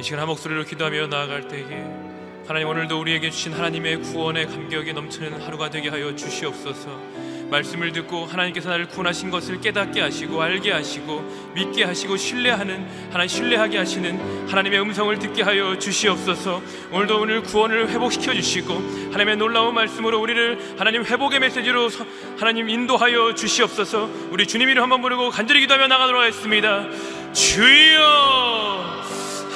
이 시간 한 목소리로 기도하며 나아갈 때에 하나님 오늘도 우리에게 주신 하나님의 구원의 감격이 넘치는 하루가 되게 하여 주시옵소서. 말씀을 듣고 하나님께서 나를 구원하신 것을 깨닫게 하시고 알게 하시고 믿게 하시고 신뢰하는 하나님 신뢰하게 하시는 하나님의 음성을 듣게 하여 주시옵소서. 오늘도 오늘 구원을 회복시켜 주시고 하나님의 놀라운 말씀으로 우리를 하나님 회복의 메시지로 하나님 인도하여 주시옵소서. 우리 주님 이름 한번 부르고 간절히 기도하며 나가도록 하겠습니다. 주여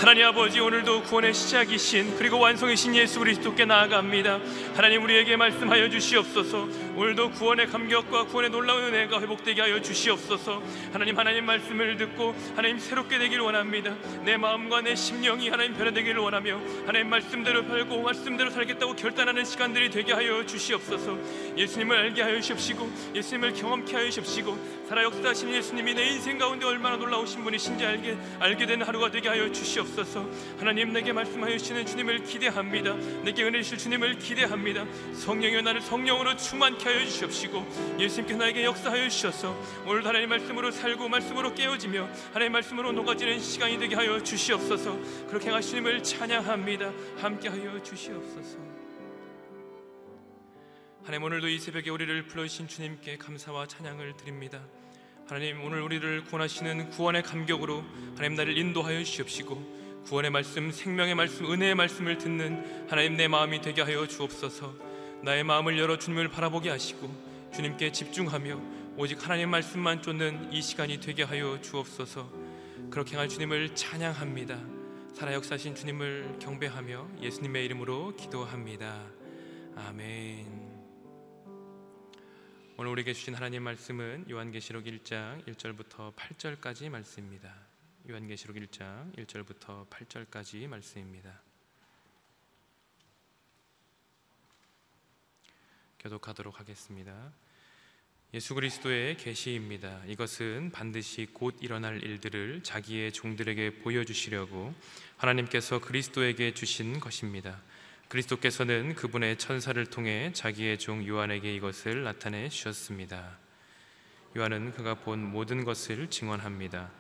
하나님 아버지 오늘도 구원의 시작이신 그리고 완성이신 예수 그리스도께 나아갑니다. 하나님 우리에게 말씀하여 주시옵소서. 오늘도 구원의 감격과 구원의 놀라운 은혜가 회복되게 하여 주시옵소서. 하나님 하나님 말씀을 듣고 하나님 새롭게 되기를 원합니다. 내 마음과 내 심령이 하나님 변화되기를 원하며 하나님 말씀대로 살고 말씀대로 살겠다고 결단하는 시간들이 되게 하여 주시옵소서. 예수님을 알게 하여 주십시고 예수님을 경험케 하여 주십시고 살아 역사하신 예수님이 내 인생 가운데 얼마나 놀라우신 분이신지 알게 알게 되는 하루가 되게 하여 주시옵소서. 하나님 내게 말씀하여 주시는 주님을 기대합니다. 내게 은혜 주실 주님을 기대합니다. 성령여 나를 성령으로 충만케 하여 주시옵시고 예수님께 나에게 역사하여 주셔서 오늘 하나님 말씀으로 살고 말씀으로 깨어지며 하나님 말씀으로 녹아지는 시간이 되게 하여 주시옵소서. 그렇게 하신 주님을 찬양합니다. 함께하여 주시옵소서. 하나님 오늘도 이 새벽에 우리를 불러주신 주님께 감사와 찬양을 드립니다. 하나님 오늘 우리를 구원하시는 구원의 감격으로 하나님 나를 인도하여 주시옵시고 구원의 말씀, 생명의 말씀, 은혜의 말씀을 듣는 하나님 내 마음이 되게 하여 주옵소서. 나의 마음을 열어 주님을 바라보게 하시고 주님께 집중하며 오직 하나님 말씀만 쫓는 이 시간이 되게 하여 주옵소서. 그렇게 할 주님을 찬양합니다. 살아 역사신 주님을 경배하며 예수님의 이름으로 기도합니다. 아멘. 오늘 우리에게 주신 하나님 말씀은 요한계시록 1장 1절부터 8절까지 말씀입니다. 요한계시록 1장 1절부터 8절까지 말씀입니다. 교독하도록 하겠습니다. 예수 그리스도의 계시입니다. 이것은 반드시 곧 일어날 일들을 자기의 종들에게 보여주시려고 하나님께서 그리스도에게 주신 것입니다. 그리스도께서는 그분의 천사를 통해 자기의 종 요한에게 이것을 나타내 주셨습니다. 요한은 그가 본 모든 것을 증언합니다.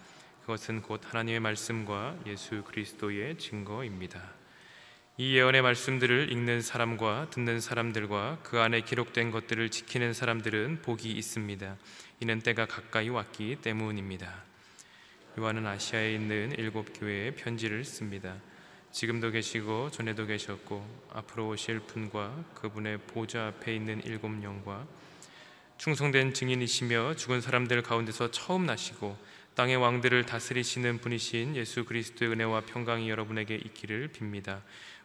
그것은 곧 하나님의 말씀과 예수 그리스도의 증거입니다. 이 예언의 말씀들을 읽는 사람과 듣는 사람들과 그 안에 기록된 것들을 지키는 사람들은 복이 있습니다. 이는 때가 가까이 왔기 때문입니다. 요한은 아시아에 있는 일곱 교회에 편지를 씁니다. 지금도 계시고 전에도 계셨고 앞으로 오실 분과 그분의 보좌 앞에 있는 일곱 영과 충성된 증인이시며 죽은 사람들 가운데서 처음 나시고 땅의 왕들을 다스리시는 분이신 예수 그리스도의 은혜와 평강이 여러분에게 있기를 빕니다.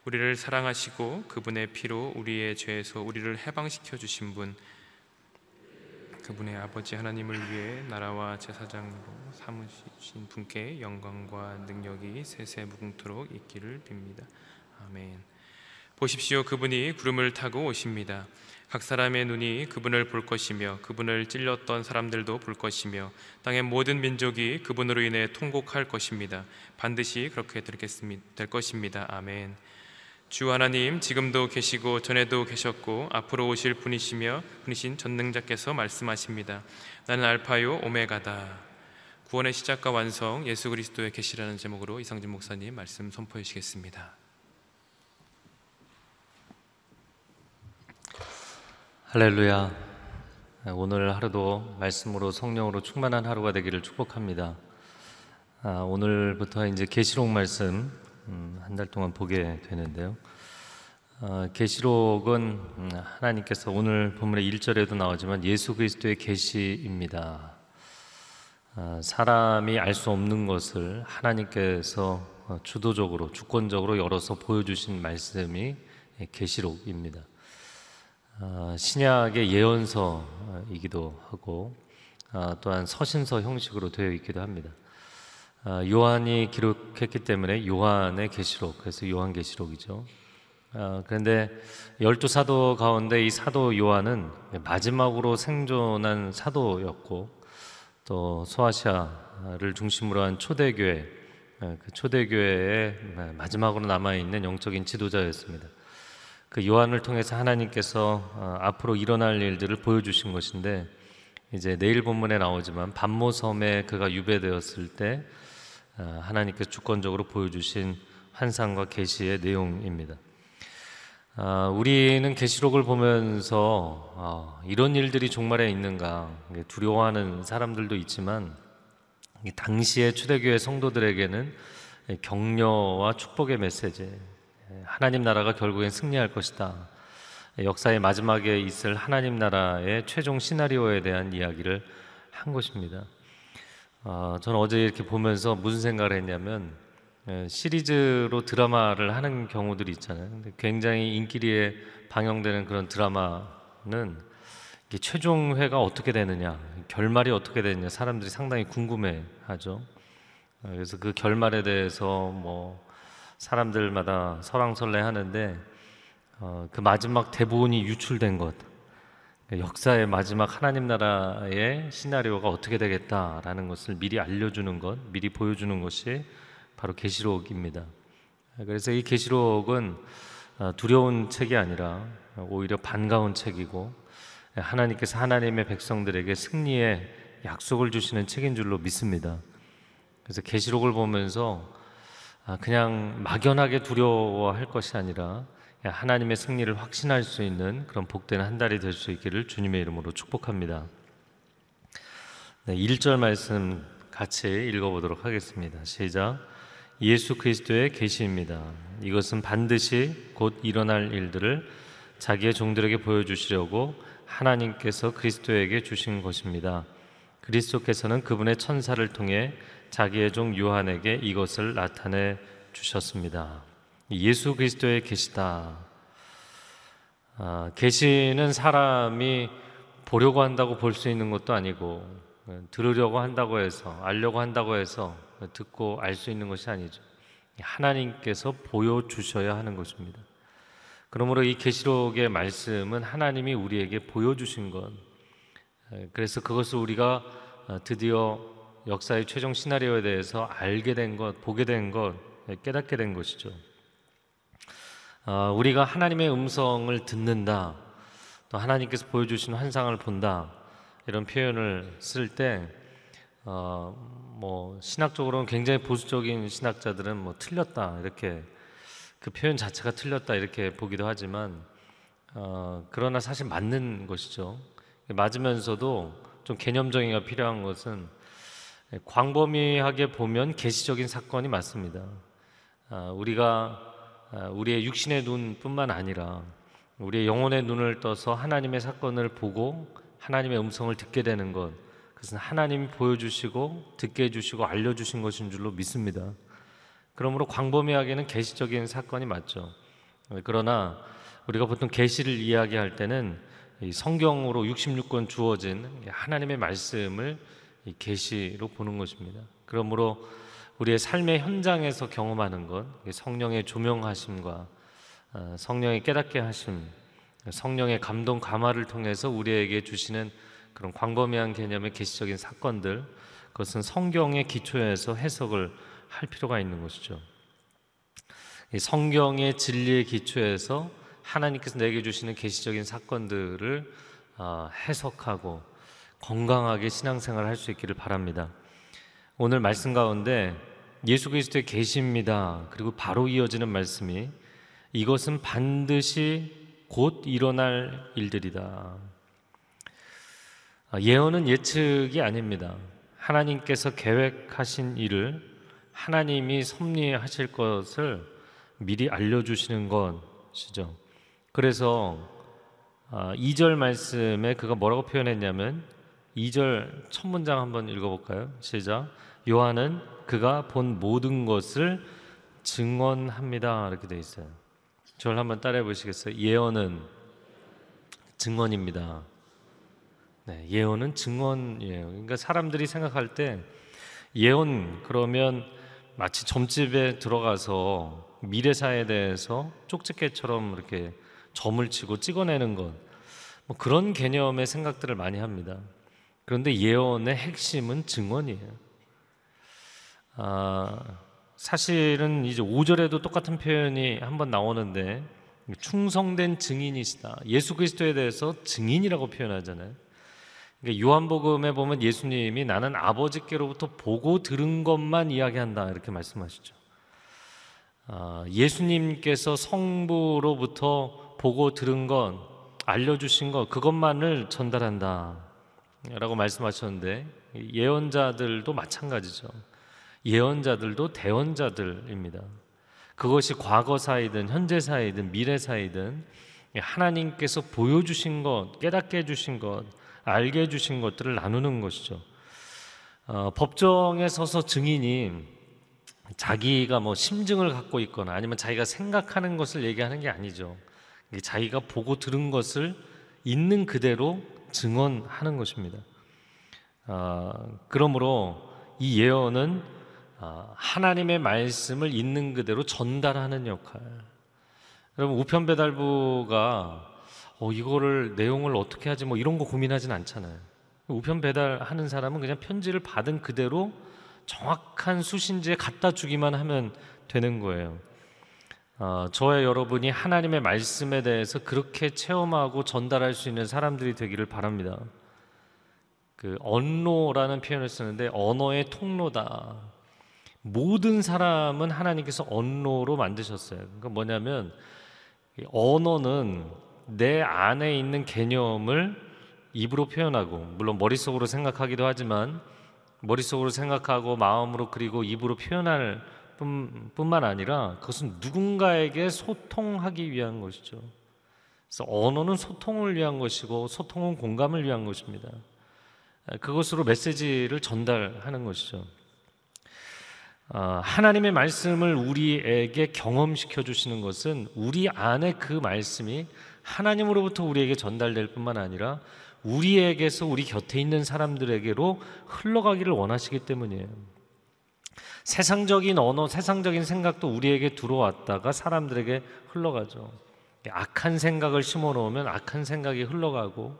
우리를 사랑하시고 그분의 피로 우리의 죄에서 우리를 해방시켜 주신 분 그분의 아버지 하나님을 위해 나라와 제사장으로 삼으신 분께 영광과 능력이 세세 무궁토록 있기를 빕니다. 아멘. 보십시오. 그분이 구름을 타고 오십니다. 각 사람의 눈이 그분을 볼 것이며 그분을 찔렸던 사람들도 볼 것이며 땅의 모든 민족이 그분으로 인해 통곡할 것입니다. 반드시 그렇게 될 것입니다. 아멘. 주 하나님 지금도 계시고 전에도 계셨고 앞으로 오실 분이시며 분이신 전능자께서 말씀하십니다. 나는 알파요 오메가다. 구원의 시작과 완성 예수 그리스도의 계시라는 제목으로 이상진 목사님 말씀 선포해 주시겠습니다. 할렐루야. 오늘 하루도 말씀으로 성령으로 충만한 하루가 되기를 축복합니다. 아, 오늘부터 이제 계시록 말씀 음, 한달 동안 보게 되는데요. 어, 계시록은 음, 하나님께서 오늘 본문의 1절에도 나오지만 예수 그리스도의 계시입니다. 어, 사람이 알 수 없는 것을 하나님께서 어, 주도적으로 주권적으로 열어서 보여주신 말씀이 계시록입니다. 신약의 예언서이기도 하고 또한 서신서 형식으로 되어 있기도 합니다. 아, 요한이 기록했기 때문에 요한의 계시록 그래서 요한 계시록이죠. 아, 그런데 열두 사도 가운데 이 사도 요한은 마지막으로 생존한 사도였고 또 소아시아를 중심으로 한 초대교회 아, 그 초대교회의 마지막으로 남아 있는 영적인 지도자였습니다. 그 요한을 통해서 하나님께서 앞으로 일어날 일들을 보여주신 것인데 이제 내일 본문에 나오지만 반모섬에 그가 유배되었을 때 어, 하나님께서 주권적으로 보여주신 환상과 계시의 내용입니다. 아, 우리는 계시록을 보면서 아, 이런 일들이 종말에 있는가 두려워하는 사람들도 있지만 당시의 초대교회 성도들에게는 격려와 축복의 메시지, 하나님 나라가 결국엔 승리할 것이다. 역사의 마지막에 있을 하나님 나라의 최종 시나리오에 대한 이야기를 한 것입니다. 어, 저는 어제 이렇게 보면서 무슨 생각을 했냐면 예, 시리즈로 드라마를 하는 경우들이 있잖아요. 근데 굉장히 인기리에 방영되는 그런 드라마는 최종회가 어떻게 되느냐, 결말이 어떻게 되느냐 사람들이 상당히 궁금해하죠. 어, 그래서 그 결말에 대해서 뭐 사람들마다 설왕설래하는데 어, 그 마지막 대본이 유출된 것, 역사의 마지막 하나님 나라의 시나리오가 어떻게 되겠다라는 것을 미리 알려주는 것, 미리 보여주는 것이 바로 계시록입니다. 그래서 이 계시록은 어, 두려운 책이 아니라 오히려 반가운 책이고 하나님께서 하나님의 백성들에게 승리의 약속을 주시는 책인 줄로 믿습니다. 그래서 계시록을 보면서 아, 그냥 막연하게 두려워할 것이 아니라 하나님의 승리를 확신할 수 있는 그런 복된 한 달이 될 수 있기를 주님의 이름으로 축복합니다. 네, 1절 말씀 같이 읽어보도록 하겠습니다. 시작. 예수 그리스도의 계시입니다. 이것은 반드시 곧 일어날 일들을 자기의 종들에게 보여주시려고 하나님께서 그리스도에게 주신 것입니다. 그리스도께서는 그분의 천사를 통해 자기의 종 요한에게 이것을 나타내 주셨습니다. 예수 그리스도의 계시다. 아, 계시는 사람이 보려고 한다고 볼 수 있는 것도 아니고 들으려고 한다고 해서 알려고 한다고 해서 듣고 알 수 있는 것이 아니죠. 하나님께서 보여 주셔야 하는 것입니다. 그러므로 이 계시록의 말씀은 하나님이 우리에게 보여 주신 것. 그래서 그것을 우리가 드디어 역사의 최종 시나리오에 대해서 알게 된 것, 보게 된 것, 깨닫게 된 것이죠. 어, 우리가 하나님의 음성을 듣는다, 또 하나님께서 보여주신 환상을 본다 이런 표현을 쓸때 어, 뭐 신학적으로는 굉장히 보수적인 신학자들은 뭐 틀렸다 이렇게 그 표현 자체가 틀렸다 이렇게 보기도 하지만 어, 그러나 사실 맞는 것이죠. 맞으면서도 좀 개념 정의가 필요한 것은 광범위하게 보면 계시적인 사건이 맞습니다. 아, 우리가 아, 우리의 육신의 눈뿐만 아니라 우리의 영혼의 눈을 떠서 하나님의 사건을 보고 하나님의 음성을 듣게 되는 것 그것은 하나님이 보여주시고 듣게 해주시고 알려주신 것인 줄로 믿습니다. 그러므로 광범위하게는 계시적인 사건이 맞죠. 그러나 우리가 보통 계시를 이야기할 때는 성경으로 66권 주어진 하나님의 말씀을 계시로 보는 것입니다. 그러므로 우리의 삶의 현장에서 경험하는 것, 성령의 조명하심과 어, 성령의 깨닫게 하심, 성령의 감동 감화를 통해서 우리에게 주시는 그런 광범위한 개념의 계시적인 사건들, 그것은 성경의 기초에서 해석을 할 필요가 있는 것이죠. 성경의 진리의 기초에서 하나님께서 내게 주시는 계시적인 사건들을 어, 해석하고 건강하게 신앙생활을 할 수 있기를 바랍니다. 오늘 말씀 가운데 예수 그리스도의 계시입니다. 그리고 바로 이어지는 말씀이 이것은 반드시 곧 일어날 일들이다. 아, 예언은 예측이 아닙니다. 하나님께서 계획하신 일을 하나님이 섭리하실 것을 미리 알려주시는 것이죠. 그래서 2절 아, 말씀에 그가 뭐라고 표현했냐면 2절 첫 문장 한번 읽어볼까요? 시작. 요한은 그가 본 모든 것을 증언합니다. 이렇게 돼 있어요. 저를 한번 따라해 보시겠어요? 예언은 증언입니다. 네, 예언은 증언이에요. 그러니까 사람들이 생각할 때 예언 그러면 마치 점집에 들어가서 미래사에 대해서 쪽집게처럼 이렇게 점을 치고 찍어내는 것, 뭐 그런 개념의 생각들을 많이 합니다. 그런데 예언의 핵심은 증언이에요. 아, 사실은 이제 5절에도 똑같은 표현이 한번 나오는데 충성된 증인이시다. 예수 그리스도에 대해서 증인이라고 표현하잖아요. 그러니까 요한복음에 보면 예수님이 나는 아버지께로부터 보고 들은 것만 이야기한다 이렇게 말씀하시죠. 아, 예수님께서 성부로부터 보고 들은 것, 알려주신 것, 그것만을 전달한다. 라고 말씀하셨는데, 예언자들도 마찬가지죠. 예언자들도 대언자들입니다. 그것이 과거사이든 현재사이든 미래사이든 하나님께서 보여주신 것, 깨닫게 해주신 것, 알게 해주신 것들을 나누는 것이죠. 어, 법정에 서서 증인이 자기가 뭐 심증을 갖고 있거나 아니면 자기가 생각하는 것을 얘기하는 게 아니죠. 자기가 보고 들은 것을 있는 그대로 증언하는 것입니다. 아, 그러므로 이 예언은 아, 하나님의 말씀을 있는 그대로 전달하는 역할. 여러분 우편 배달부가 어, 이거를 내용을 어떻게 하지 뭐 이런 거 고민하진 않잖아요. 우편 배달하는 사람은 그냥 편지를 받은 그대로 정확한 수신지에 갖다 주기만 하면 되는 거예요. 어, 저와 여러분이 하나님의 말씀에 대해서 그렇게 체험하고 전달할 수 있는 사람들이 되기를 바랍니다. 그 언로라는 표현을 쓰는데 언어의 통로다. 모든 사람은 하나님께서 언로로 만드셨어요. 그러니까 뭐냐면 언어는 내 안에 있는 개념을 입으로 표현하고 물론 머릿속으로 생각하기도 하지만 머릿속으로 생각하고 마음으로 그리고 입으로 표현할 뿐만 아니라 그것은 누군가에게 소통하기 위한 것이죠. 그래서 언어는 소통을 위한 것이고 소통은 공감을 위한 것입니다. 그것으로 메시지를 전달하는 것이죠. 아, 하나님의 말씀을 우리에게 경험시켜 주시는 것은 우리 안에 그 말씀이 하나님으로부터 우리에게 전달될 뿐만 아니라 우리에게서 우리 곁에 있는 사람들에게로 흘러가기를 원하시기 때문이에요. 세상적인 언어, 세상적인 생각도 우리에게 들어왔다가 사람들에게 흘러가죠. 악한 생각을 심어 놓으면 악한 생각이 흘러가고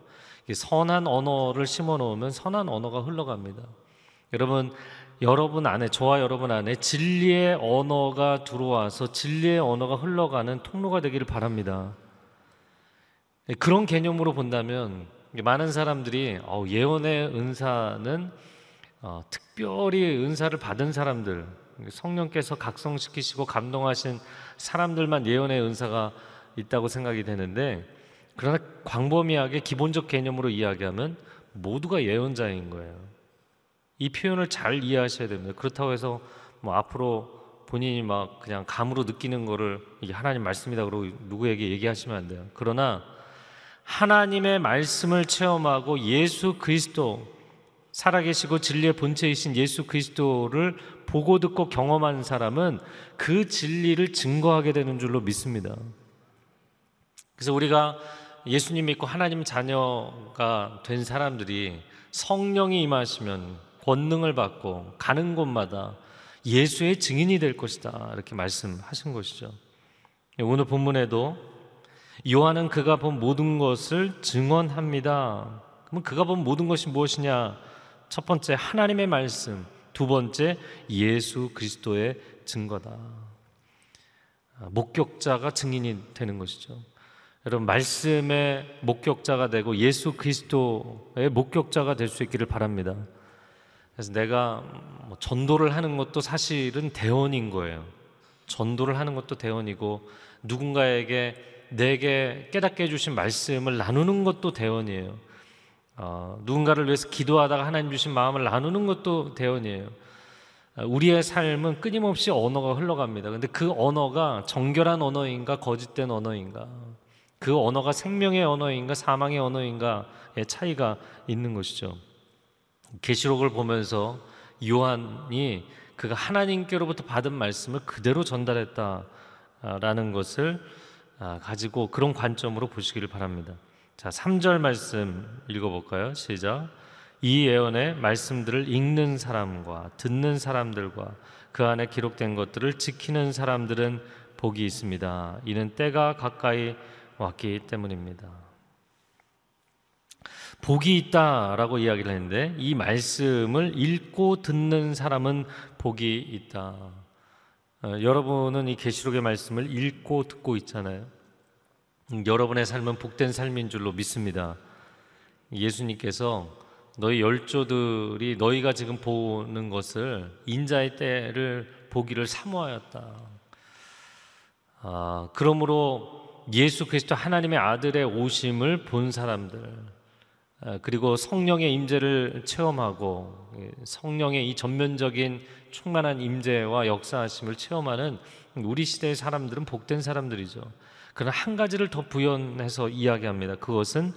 선한 언어를 심어 놓으면 선한 언어가 흘러갑니다. 여러분 여러분 안에 저와 여러분 안에 진리의 언어가 들어와서 진리의 언어가 흘러가는 통로가 되기를 바랍니다. 그런 개념으로 본다면 많은 사람들이 어, 예언의 은사는 어, 특별히 은사를 받은 사람들, 성령께서 각성시키시고 감동하신 사람들만 예언의 은사가 있다고 생각이 되는데 그러나 광범위하게 기본적 개념으로 이야기하면 모두가 예언자인 거예요. 이 표현을 잘 이해하셔야 됩니다. 그렇다고 해서 뭐 앞으로 본인이 막 그냥 감으로 느끼는 거를 이게 하나님 말씀이다 그러고 누구에게 얘기하시면 안 돼요. 그러나 하나님의 말씀을 체험하고 예수 그리스도 살아계시고 진리의 본체이신 예수 그리스도를 보고 듣고 경험한 사람은 그 진리를 증거하게 되는 줄로 믿습니다. 그래서 우리가 예수님 믿고 하나님 자녀가 된 사람들이 성령이 임하시면 권능을 받고 가는 곳마다 예수의 증인이 될 것이다. 이렇게 말씀하신 것이죠. 오늘 본문에도 요한은 그가 본 모든 것을 증언합니다. 그러면 그가 본 모든 것이 무엇이냐? 첫 번째 하나님의 말씀, 두 번째 예수 그리스도의 증거다. 아, 목격자가 증인이 되는 것이죠. 여러분 말씀의 목격자가 되고 예수 그리스도의 목격자가 될 수 있기를 바랍니다. 그래서 내가 뭐 전도를 하는 것도 사실은 대원인 거예요. 전도를 하는 것도 대원이고 누군가에게 내게 깨닫게 해주신 말씀을 나누는 것도 대원이에요. 어, 누군가를 위해서 기도하다가 하나님 주신 마음을 나누는 것도 대원이에요. 어, 우리의 삶은 끊임없이 언어가 흘러갑니다. 근데 그 언어가 정결한 언어인가 거짓된 언어인가 그 언어가 생명의 언어인가 사망의 언어인가의 차이가 있는 것이죠. 계시록을 보면서 요한이 그가 하나님께로부터 받은 말씀을 그대로 전달했다라는 것을 아, 가지고 그런 관점으로 보시기를 바랍니다. 자, 3절 말씀 읽어 볼까요? 시작. 이 예언의 말씀들을 읽는 사람과 듣는 사람들과 그 안에 기록된 것들을 지키는 사람들은 복이 있습니다. 이는 때가 가까이 왔기 때문입니다. 복이 있다라고 이야기를 했는데 이 말씀을 읽고 듣는 사람은 복이 있다. 어, 여러분은 이 계시록의 말씀을 읽고 듣고 있잖아요. 음, 여러분의 삶은 복된 삶인 줄로 믿습니다. 예수님께서 너희 열조들이 너희가 지금 보는 것을 인자의 때를 보기를 사모하였다. 아, 그러므로 예수 그리스도 하나님의 아들의 오심을 본 사람들 아, 그리고 성령의 임재를 체험하고 예, 성령의 이 전면적인 충만한 임재와 역사하심을 체험하는 우리 시대의 사람들은 복된 사람들이죠. 그러나 한 가지를 더 부연해서 이야기합니다. 그것은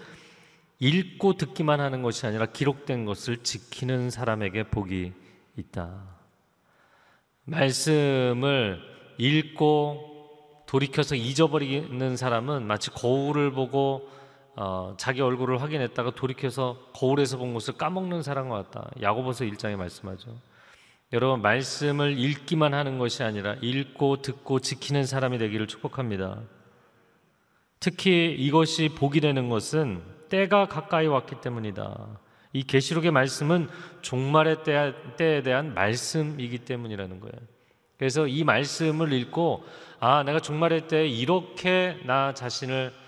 읽고 듣기만 하는 것이 아니라 기록된 것을 지키는 사람에게 복이 있다. 말씀을 읽고 돌이켜서 잊어버리는 사람은 마치 거울을 보고 어, 자기 얼굴을 확인했다가 돌이켜서 거울에서 본 것을 까먹는 사람과 같다. 야고보서 1장에 말씀하죠. 여러분 말씀을 읽기만 하는 것이 아니라 읽고 듣고 지키는 사람이 되기를 축복합니다. 특히 이것이 복이 되는 것은 때가 가까이 왔기 때문이다. 이 계시록의 말씀은 종말의 때, 때에 대한 말씀이기 때문이라는 거예요. 그래서 이 말씀을 읽고 아 내가 종말의 때 이렇게 나 자신을 어,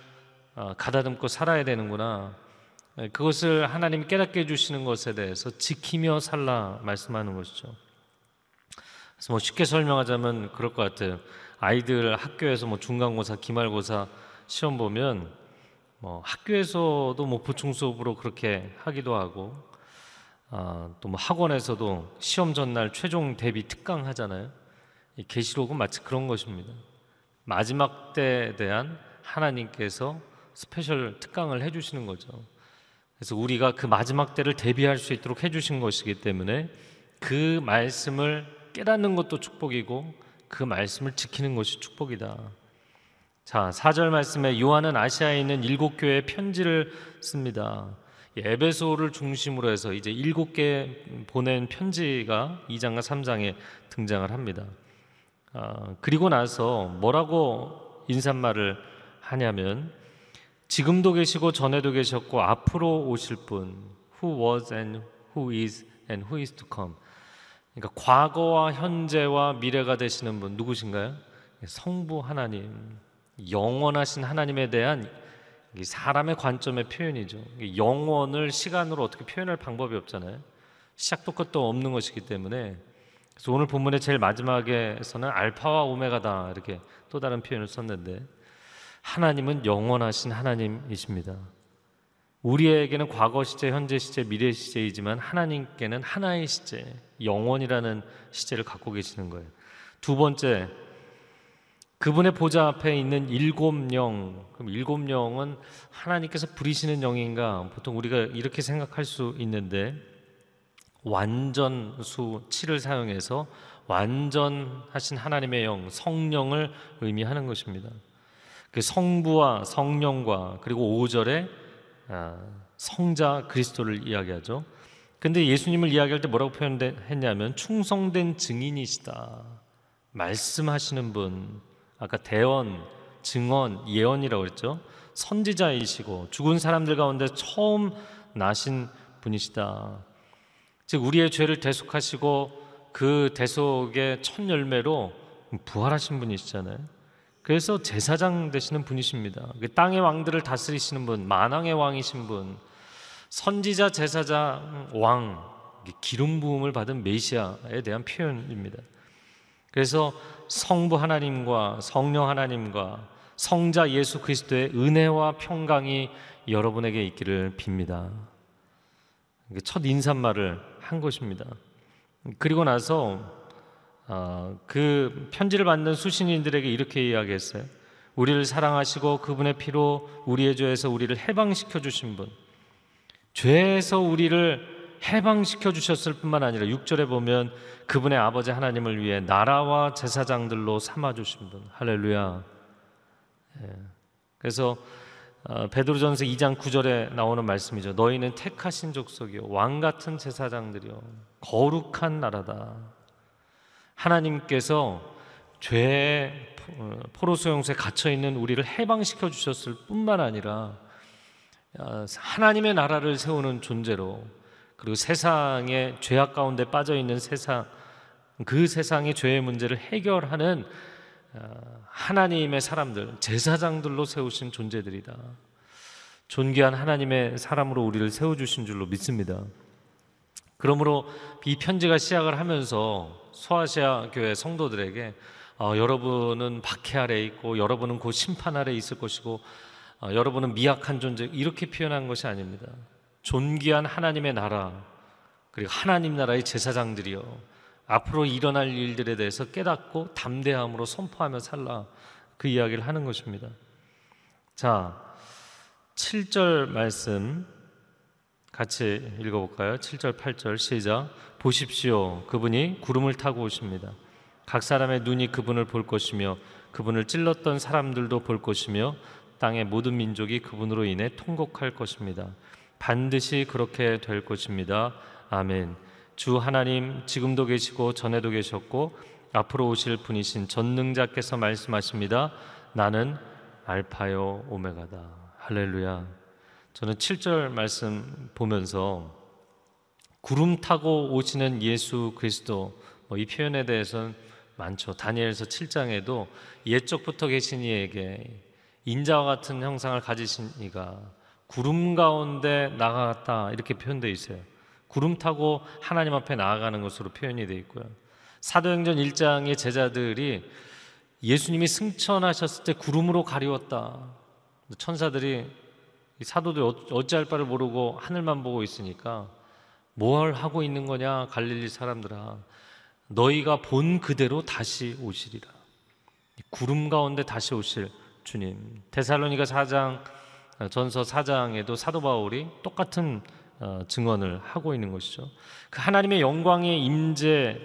가다듬고 살아야 되는구나. 네, 그것을 하나님 깨닫게 해주시는 것에 대해서 지키며 살라 말씀하는 것이죠. 그래서 뭐 쉽게 설명하자면 그럴 것 같아요. 아이들 학교에서 뭐 중간고사, 기말고사 시험 보면 뭐 학교에서도 뭐 보충 수업으로 그렇게 하기도 하고 아, 또뭐 학원에서도 시험 전날 최종 대비 특강 하잖아요. 이 계시록은 마치 그런 것입니다. 마지막 때에 대한 하나님께서 special 특강을 해주시는 거죠. 그래서 우리가 그 마지막 때를 대비할 수 있도록 해주신 것이기 때문에 그 말씀을 깨닫는 것도 축복이고 그 말씀을 지키는 것이 축복이다. 자, 4절 말씀에 요한은 아시아에 있는 일곱 교회에 편지를 씁니다. 에베소를 중심으로 해서 이제 일곱 개 보낸 편지가 2장과 3장에 등장을 합니다. 아, 그리고 나서 뭐라고 인사말을 하냐면 지금도 계시고 전에도 계셨고 앞으로 오실 분 who was and who is and who is to come 그러니까 과거와 현재와 미래가 되시는 분 누구신가요? 성부 하나님 영원하신 하나님에 대한 사람의 관점의 표현이죠. 영원을 시간으로 어떻게 표현할 방법이 없잖아요. 시작도 끝도 없는 것이기 때문에 그래서 오늘 본문의 제일 마지막에서는 알파와 오메가다 이렇게 또 다른 표현을 썼는데 하나님은 영원하신 하나님이십니다. 우리에게는 과거 시제, 현재 시제, 미래 시제이지만 하나님께는 하나의 시제, 영원이라는 시제를 갖고 계시는 거예요. 두 번째, 그분의 보좌 앞에 있는 일곱 영, 그럼 일곱 영은 하나님께서 부리시는 영인가? 보통 우리가 이렇게 생각할 수 있는데 완전 수 7을 사용해서 완전하신 하나님의 영, 성령을 의미하는 것입니다. 그 성부와 성령과 그리고 5절에 아, 성자 그리스도를 이야기하죠. 근데 예수님을 이야기할 때 뭐라고 표현했냐면 충성된 증인이시다. 말씀하시는 분, 아까 대언, 증언, 예언이라고 그랬죠. 선지자이시고 죽은 사람들 가운데 처음 나신 분이시다. 즉 우리의 죄를 대속하시고 그 대속의 첫 열매로 부활하신 분이시잖아요. 그래서 제사장 되시는 분이십니다. 그 땅의 왕들을 다스리시는 분, 만왕의 왕이신 분, 선지자, 제사장, 왕, 기름 부음을 받은 메시아에 대한 표현입니다. 그래서 성부 하나님과 성령 하나님과 성자 예수 그리스도의 은혜와 평강이 여러분에게 있기를 빕니다. 첫 인사말을 한 것입니다. 그리고 나서 어, 그 편지를 받는 수신인들에게 이렇게 이야기했어요. 우리를 사랑하시고 그분의 피로 우리의 죄에서 우리를 해방시켜 주신 분, 죄에서 우리를 해방시켜 주셨을 뿐만 아니라 6절에 보면 그분의 아버지 하나님을 위해 나라와 제사장들로 삼아 주신 분. 할렐루야. 예. 그래서 어, 베드로전서 2장 9절에 나오는 말씀이죠. 너희는 택하신 족속이요 왕 같은 제사장들이요 거룩한 나라다. 하나님께서 죄의 어, 포로 수용소에 갇혀 있는 우리를 해방시켜 주셨을 뿐만 아니라 어, 하나님의 나라를 세우는 존재로 그리고 세상의 죄악 가운데 빠져 있는 세상 그 세상의 죄의 문제를 해결하는 어, 하나님의 사람들, 제사장들로 세우신 존재들이다. 존귀한 하나님의 사람으로 우리를 세워 주신 줄로 믿습니다. 그러므로 이 편지가 시작을 하면서 소아시아 교회 성도들에게 어, 여러분은 박해 아래 있고 여러분은 곧 심판 아래 있을 것이고 어, 여러분은 미약한 존재 이렇게 표현한 것이 아닙니다. 존귀한 하나님의 나라 그리고 하나님 나라의 제사장들이요 앞으로 일어날 일들에 대해서 깨닫고 담대함으로 선포하며 살라 그 이야기를 하는 것입니다. 자, 7절 말씀 같이 읽어볼까요? 7절, 8절 시작. 보십시오. 그분이 구름을 타고 오십니다. 각 사람의 눈이 그분을 볼 것이며 그분을 찔렀던 사람들도 볼 것이며 땅의 모든 민족이 그분으로 인해 통곡할 것입니다. 반드시 그렇게 될 것입니다. 아멘. 주 하나님 지금도 계시고 전에도 계셨고 앞으로 오실 분이신 전능자께서 말씀하십니다. 나는 알파요 오메가다. 할렐루야. 저는 7절 말씀 보면서 구름 타고 오시는 예수 그리스도 뭐 이 표현에 대해서는 많죠. 다니엘서 7장에도 옛적부터 계신 이에게 인자와 같은 형상을 가지신 이가 구름 가운데 나아갔다 이렇게 표현되어 있어요. 구름 타고 하나님 앞에 나아가는 것으로 표현이 되어 있고요. 사도행전 1장의 제자들이 예수님이 승천하셨을 때 구름으로 가리웠다. 천사들이 사도들 어찌할 바를 모르고 하늘만 보고 있으니까 뭘 하고 있는 거냐 갈릴리 사람들아 너희가 본 그대로 다시 오시리라. 구름 가운데 다시 오실 주님. 데살로니가 4장 전서 4장에도 사도 바울이 똑같은 어, 증언을 하고 있는 것이죠. 그 하나님의 영광의 임재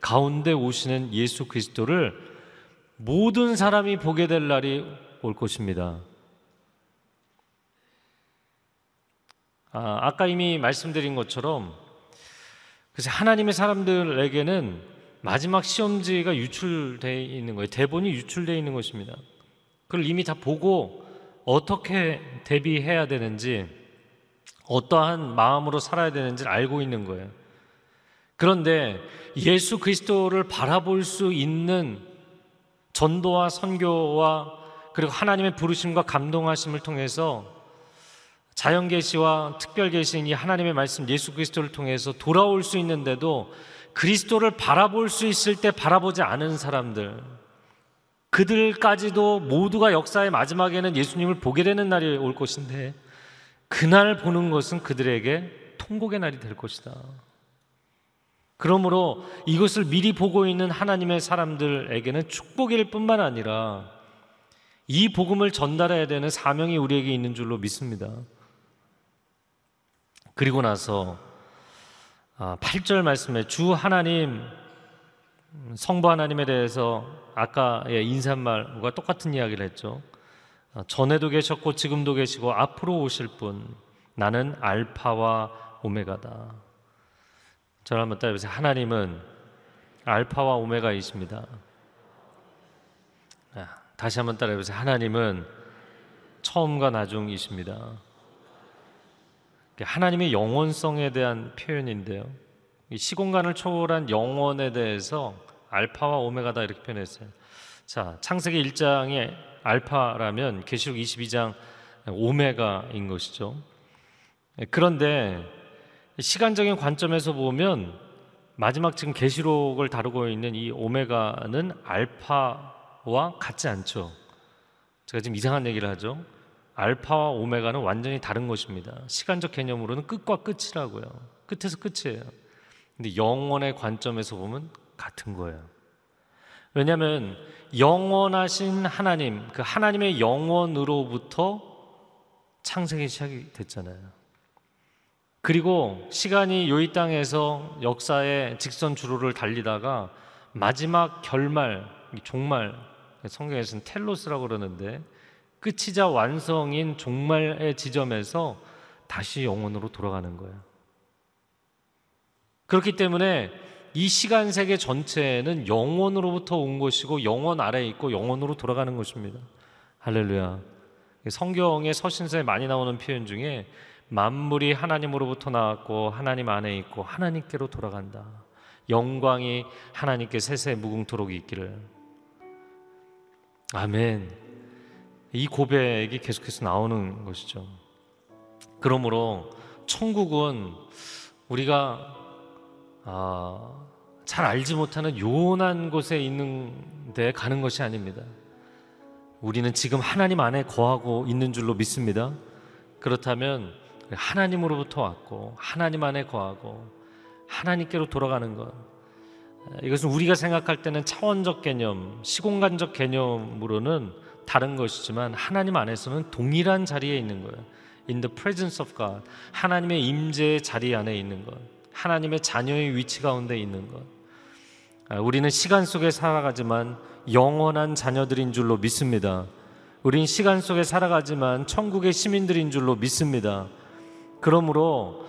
가운데 오시는 예수 그리스도를 모든 사람이 보게 될 날이 올 것입니다. 아, 아까 이미 말씀드린 것처럼 그래서 하나님의 사람들에게는 마지막 시험지가 유출되어 있는 거예요. 대본이 유출되어 있는 것입니다. 그걸 이미 다 보고 어떻게 대비해야 되는지 어떠한 마음으로 살아야 되는지를 알고 있는 거예요. 그런데 예수 그리스도를 바라볼 수 있는 전도와 선교와 그리고 하나님의 부르심과 감동하심을 통해서 자연 계시와 특별 계시인 이 하나님의 말씀 예수 그리스도를 통해서 돌아올 수 있는데도 그리스도를 바라볼 수 있을 때 바라보지 않은 사람들 그들까지도 모두가 역사의 마지막에는 예수님을 보게 되는 날이 올 것인데 그날 보는 것은 그들에게 통곡의 날이 될 것이다. 그러므로 이것을 미리 보고 있는 하나님의 사람들에게는 축복일 뿐만 아니라 이 복음을 전달해야 되는 사명이 우리에게 있는 줄로 믿습니다. 그리고 나서 8절 아, 말씀에 주 하나님 성부 하나님에 대해서 아까의 인사말과 똑같은 이야기를 했죠. 아, 전에도 계셨고 지금도 계시고 앞으로 오실 분 나는 알파와 오메가다. 저를 한번 따라해보세요. 하나님은 알파와 오메가이십니다. 아, 다시 한번 따라해보세요. 하나님은 처음과 나중이십니다. 하나님의 영원성에 대한 표현인데요. 시공간을 초월한 영원에 대해서 알파와 오메가다 이렇게 표현했어요. 자, 창세기 1장의 알파라면 계시록 22장 오메가인 것이죠. 그런데 시간적인 관점에서 보면 마지막 지금 계시록을 다루고 있는 이 오메가는 알파와 같지 않죠. 제가 지금 이상한 얘기를 하죠. 알파와 오메가는 완전히 다른 것입니다. 시간적 개념으로는 끝과 끝이라고요. 끝에서 끝이에요. 근데 영원의 관점에서 보면 같은 거예요. 왜냐하면 영원하신 하나님, 그 하나님의 영원으로부터 창세기 시작이 됐잖아요. 그리고 시간이 요 이 땅에서 역사의 직선 주로를 달리다가 마지막 결말, 종말, 성경에서는 텔로스라고 그러는데 끝이자 완성인 종말의 지점에서 다시 영원으로 돌아가는 거예요. 그렇기 때문에 이 시간 세계 전체는 영원으로부터 온 것이고 영원 아래에 있고 영원으로 돌아가는 것입니다. 할렐루야. 성경의 서신서에 많이 나오는 표현 중에 만물이 하나님으로부터 나왔고 하나님 안에 있고 하나님께로 돌아간다. 영광이 하나님께 세세 무궁토록 있기를. 아멘. 이 고백이 계속해서 나오는 것이죠. 그러므로 천국은 우리가 아, 잘 알지 못하는 요원한 곳에 있는 데 가는 것이 아닙니다. 우리는 지금 하나님 안에 거하고 있는 줄로 믿습니다. 그렇다면 하나님으로부터 왔고 하나님 안에 거하고 하나님께로 돌아가는 것 이것은 우리가 생각할 때는 차원적 개념, 시공간적 개념으로는 다른 것이지만 하나님 안에서는 동일한 자리에 있는 거예요. In the presence of God. 하나님의 임재의 자리 안에 있는 것. 하나님의 자녀의 위치 가운데 있는 것. 아, 우리는 시간 속에 살아가지만 영원한 자녀들인 줄로 믿습니다. 우린 시간 속에 살아가지만 천국의 시민들인 줄로 믿습니다. 그러므로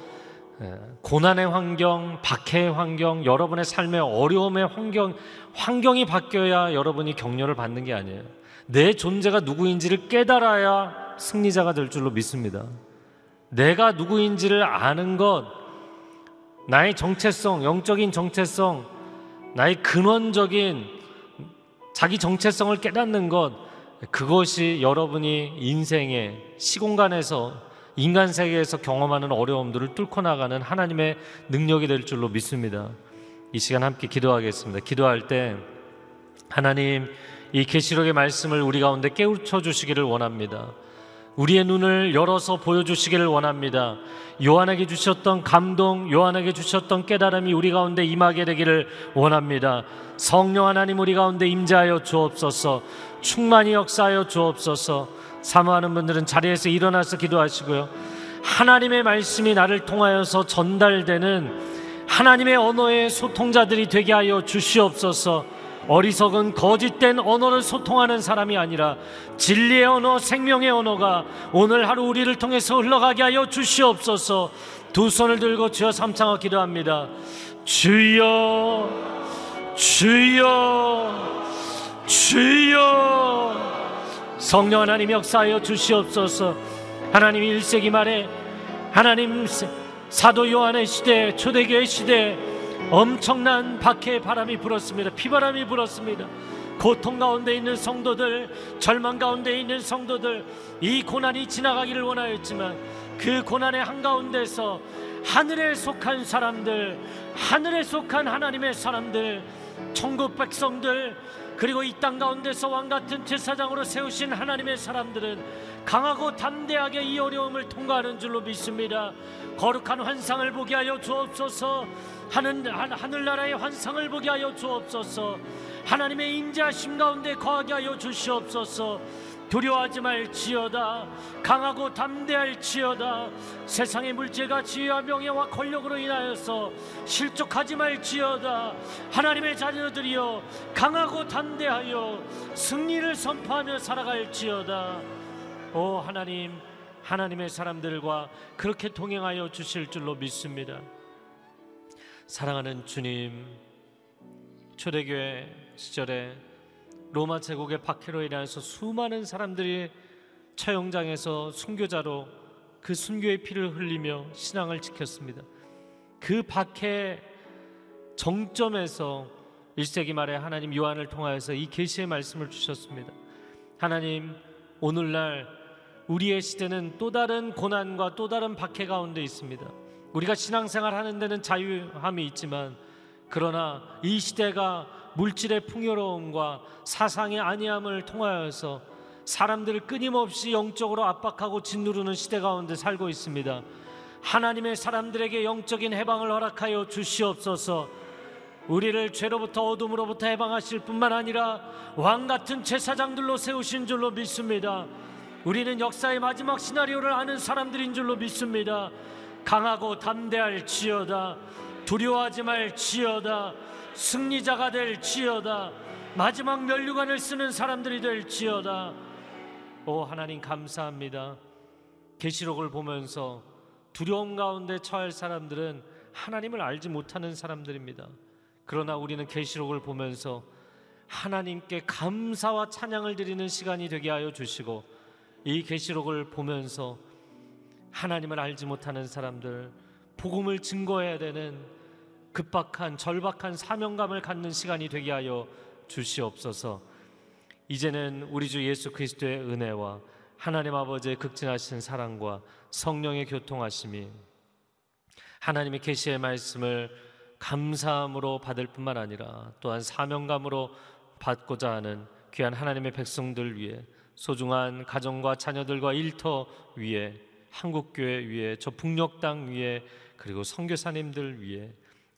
예, 고난의 환경, 박해의 환경, 여러분의 삶의 어려움의 환경, 환경이 바뀌어야 여러분이 격려를 받는 게 아니에요. 내 존재가 누구인지를 깨달아야 승리자가 될 줄로 믿습니다. 내가 누구인지를 아는 것, 나의 정체성, 영적인 정체성, 나의 근원적인 자기 정체성을 깨닫는 것, 그것이 여러분이 인생의 시공간에서 인간 세계에서 경험하는 어려움들을 뚫고 나가는 하나님의 능력이 될 줄로 믿습니다. 이 시간 함께 기도하겠습니다. 기도할 때 하나님 이 계시록의 말씀을 우리 가운데 깨우쳐 주시기를 원합니다. 우리의 눈을 열어서 보여주시기를 원합니다. 요한에게 주셨던 감동, 요한에게 주셨던 깨달음이 우리 가운데 임하게 되기를 원합니다. 성령 하나님 우리 가운데 임재하여 주옵소서, 충만히 역사하여 주옵소서. 사모하는 분들은 자리에서 일어나서 기도하시고요. 하나님의 말씀이 나를 통하여서 전달되는 하나님의 언어의 소통자들이 되게 하여 주시옵소서. 어리석은 거짓된 언어를 소통하는 사람이 아니라 진리의 언어, 생명의 언어가 오늘 하루 우리를 통해서 흘러가게 하여 주시옵소서. 두 손을 들고 주여 삼창어 기도합니다. 주여, 주여, 주여. 성령 하나님 역사하여 주시옵소서. 하나님 1세기 말에 하나님 사도 요한의 시대, 초대교회 시대 엄청난 박해의 바람이 불었습니다. 피바람이 불었습니다. 고통 가운데 있는 성도들, 절망 가운데 있는 성도들, 이 고난이 지나가기를 원하였지만 그 고난의 한가운데서 하늘에 속한 사람들, 하늘에 속한 하나님의 사람들, 천국 백성들, 그리고 이 땅 가운데서 왕 같은 제사장으로 세우신 하나님의 사람들은 강하고 담대하게 이 어려움을 통과하는 줄로 믿습니다. 거룩한 환상을 보게 하여 주옵소서. 하늘 하늘나라의 환상을 보게 하여 주옵소서. 하나님의 인자심 가운데 거하게 하여 주시옵소서. 두려워하지 말지어다. 강하고 담대할지어다. 세상의 물질과 지혜와 명예와 권력으로 인하여서 실족하지 말지어다. 하나님의 자녀들이여 강하고 담대하여 승리를 선포하며 살아갈지어다. 오 하나님 하나님의 사람들과 그렇게 동행하여 주실 줄로 믿습니다. 사랑하는 주님 초대교회 시절에 로마 제국의 박해로 인하여서 수많은 사람들이 처형장에서 순교자로 그 순교의 피를 흘리며 신앙을 지켰습니다. 그 박해 정점에서 1세기 말에 하나님 요한을 통하여서 이 계시의 말씀을 주셨습니다. 하나님 오늘날 우리의 시대는 또 다른 고난과 또 다른 박해 가운데 있습니다. 우리가 신앙생활 하는 데는 자유함이 있지만 그러나 이 시대가 물질의 풍요로움과 사상의 안위함을 통하여서 사람들을 끊임없이 영적으로 압박하고 짓누르는 시대 가운데 살고 있습니다. 하나님의 사람들에게 영적인 해방을 허락하여 주시옵소서. 우리를 죄로부터 어둠으로부터 해방하실 뿐만 아니라 왕 같은 제사장들로 세우신 줄로 믿습니다. 우리는 역사의 마지막 시나리오를 아는 사람들인 줄로 믿습니다. 강하고 담대할 지어다. 두려워하지 말 지어다. 승리자가 될 지어다. 마지막 면류관을 쓰는 사람들이 될 지어다. 오 하나님 감사합니다. 계시록을 보면서 두려움 가운데 처할 사람들은 하나님을 알지 못하는 사람들입니다. 그러나 우리는 계시록을 보면서 하나님께 감사와 찬양을 드리는 시간이 되게 하여 주시고 이 계시록을 보면서 하나님을 알지 못하는 사람들 복음을 증거해야 되는 급박한 절박한 사명감을 갖는 시간이 되게 하여 주시옵소서. 이제는 우리 주 예수 그리스도의 은혜와 하나님 아버지의 극진하신 사랑과 성령의 교통하심이 하나님의 계시의 말씀을 감사함으로 받을 뿐만 아니라 또한 사명감으로 받고자 하는 귀한 하나님의 백성들 위해 소중한 가정과 자녀들과 일터 위에 한국교회 위에 저 북녘 땅 위에 그리고 선교사님들 위해